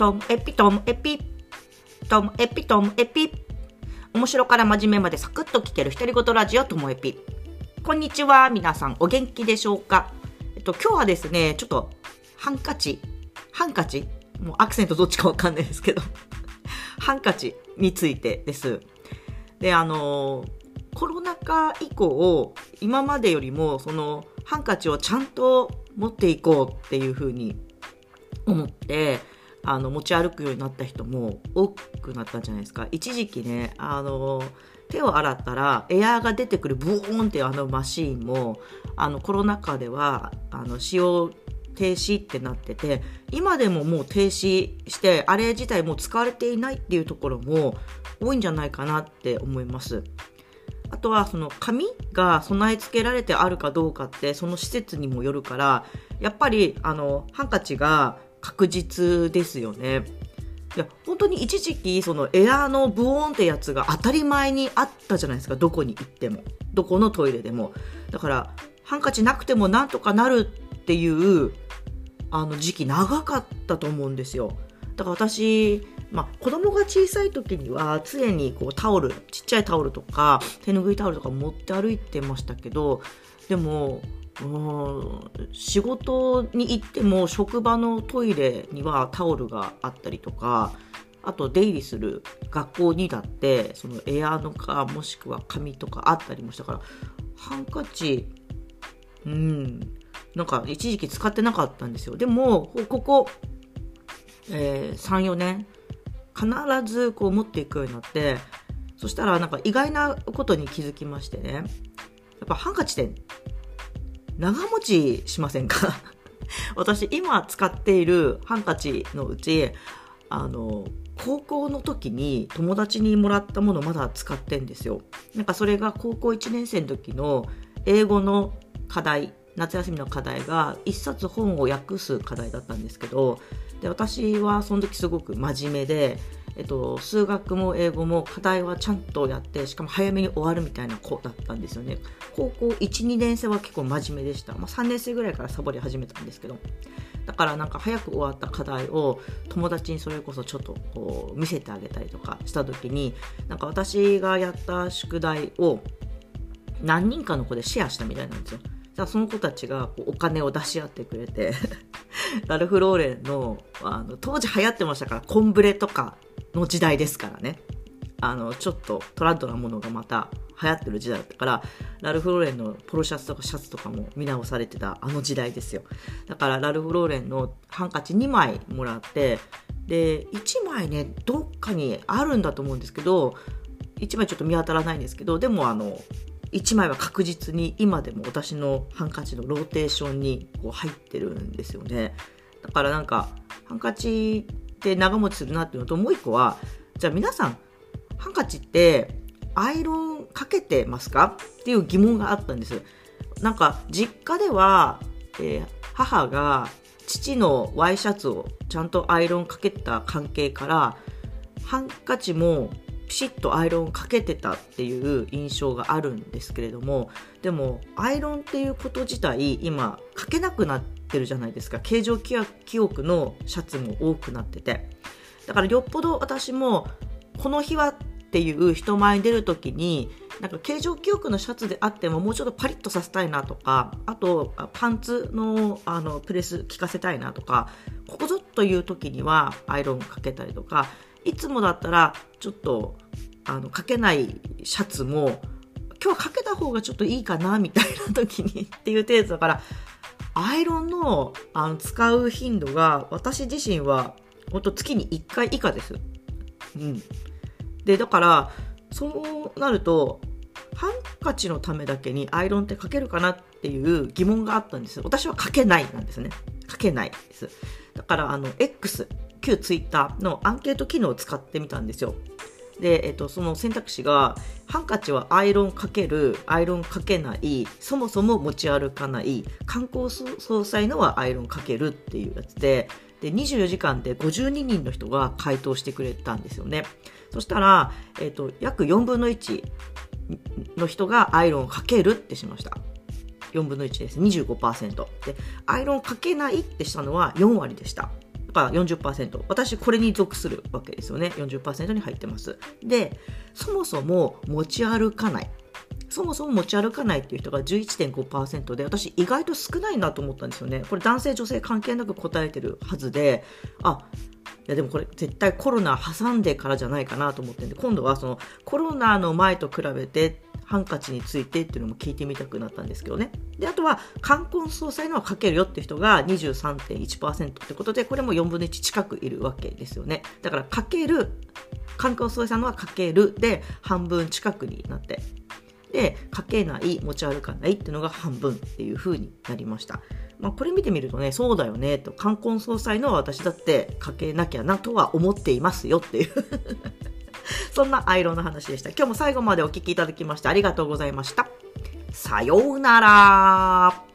トムエピトムエピトムエピトムエピ。面白から真面目までサクッと聞ける独り言ラジオともエピ。こんにちは皆さん。お元気でしょうか？えっと今日はですねちょっとハンカチ。ハンカチ？もうアクセントどっちかわかんないですけど。ハンカチについてです。であのコロナ禍以降今までよりもそのハンカチをちゃんと持っていこうっていうふうに思ってあの持ち歩くようになった人も多くなったんじゃないですか一時期ねあの手を洗ったらエアーが出てくるブーンっていうあのマシーンもあのコロナ禍ではあの使用停止ってなってて今でももう停止してあれ自体もう使われていないっていうところも多いんじゃないかなって思います。あとはその紙が備え付けられてあるかどうかってその施設にもよるからやっぱりあのハンカチが確実ですよね。いや本当に一時期そのエアーのブオーンってやつが当たり前にあったじゃないですか。どこに行っても。どこのトイレでも。だからハンカチなくてもなんとかなるっていうあの時期長かったと思うんですよ。だから私、まあ、子供が小さい時には常にこうタオルちっちゃいタオルとか手ぬぐいタオルとか持って歩いてましたけどでも仕事に行っても職場のトイレにはタオルがあったりとかあと出入りする学校にだってそのエアーのかもしくは紙とかあったりもしたからハンカチうん。なんか一時期使ってなかったんですよ。でもここ、えー、34年必ずこう持っていくようになってそしたらなんか意外なことに気づきましてね。やっぱハンカチって長持ちしませんか？私今使っているハンカチのうちあの高校の時に友達にもらったものまだ使ってんですよ。なんかそれが高校1年生の時の英語の課題夏休みの課題が1冊本を訳す課題だったんですけどで私はその時すごく真面目でえっと、数学も英語も課題はちゃんとやってしかも早めに終わるみたいな子だったんですよね。高校12年生は結構真面目でした、まあ、3年生ぐらいからサボり始めたんですけど。だからなんか早く終わった課題を友達にそれこそちょっとこう見せてあげたりとかした時になんか私がやった宿題を何人かの子でシェアしたみたいなんですよ。じゃあその子たちがお金を出し合ってくれて。ラルフ・ローレンのあの当時流行ってましたから紺ブレとかの時代ですからね。あの、ちょっとトラッドなものがまた流行ってる時代だったから、ラルフ・ローレンのポロシャツとかシャツとかも見直されてたあの時代ですよ。だからラルフ・ローレンのハンカチ2枚もらって、で、1枚ね、どっかにあるんだと思うんですけど、1枚ちょっと見当たらないんですけど、でもあの、1枚は確実に今でも私のハンカチのローテーションにこう入ってるんですよね。だからなんか、ハンカチって長持ちするなっていうのともう一個はじゃあ皆さんハンカチってアイロンかけてますか？っていう疑問があったんですなんか実家では、えー、母が父のワイシャツをちゃんとアイロンかけた関係からハンカチもピシッとアイロンかけてたっていう印象があるんですけれどもでもアイロンっていうこと自体今かけなくなってるじゃないですか。形状記憶のシャツも多くなってて。だからよっぽど私もこの日はっていう人前に出る時になんか形状記憶のシャツであってももうちょっとパリッとさせたいなとかあとパンツのあのプレス効かせたいなとかここぞという時にはアイロンかけたりとかいつもだったらちょっとあのかけないシャツも今日はかけた方がちょっといいかなみたいな時にっていう程度だからアイロンのあの使う頻度が私自身は本当月に1回以下です。うん。で、だから、そうなると、ハンカチのためだけにアイロンってかけるかなっていう疑問があったんです私はかけないなんですね。かけないです。だから、あの、X、旧 Twitter のアンケート機能を使ってみたんですよ。で、えっと、その選択肢が、ハンカチはアイロンかける、アイロンかけない、そもそも持ち歩かない、観光総裁のはアイロンかけるっていうやつで、で、24時間で52人の人が回答してくれたんですよね。そしたら、えっと、約4分の1の人がアイロンかけるってしました。4分の1です。25%。で、アイロンかけないってしたのは4割でした。40%。私、これに属するわけですよね。40%に入ってます。で、そもそも持ち歩かない。そもそも持ち歩かないっていう人が11.5%で、私意外と少ないなと思ったんですよね。これ男性女性関係なく答えてるはずで、あ、いやでもこれ絶対コロナ挟んでからじゃないかなと思ってんで、今度はそのコロナの前と比べてハンカチについてっていうのも聞いてみたくなったんですけどね。で、あとは、冠婚葬祭のはかけるよって人が23.1%ってことで、これも4分の1近くいるわけですよね。だから、かける、冠婚葬祭さんのはかけるで半分近くになってで、かけない、持ち歩かないっていうのが半分っていう風になりました。まあ、これ見てみるとね、そうだよね、と、冠婚葬祭の私だってかけなきゃなとは思っていますよっていうそんなアイロンの話でした。今日も最後までお聴きいただきましてありがとうございました。さようなら。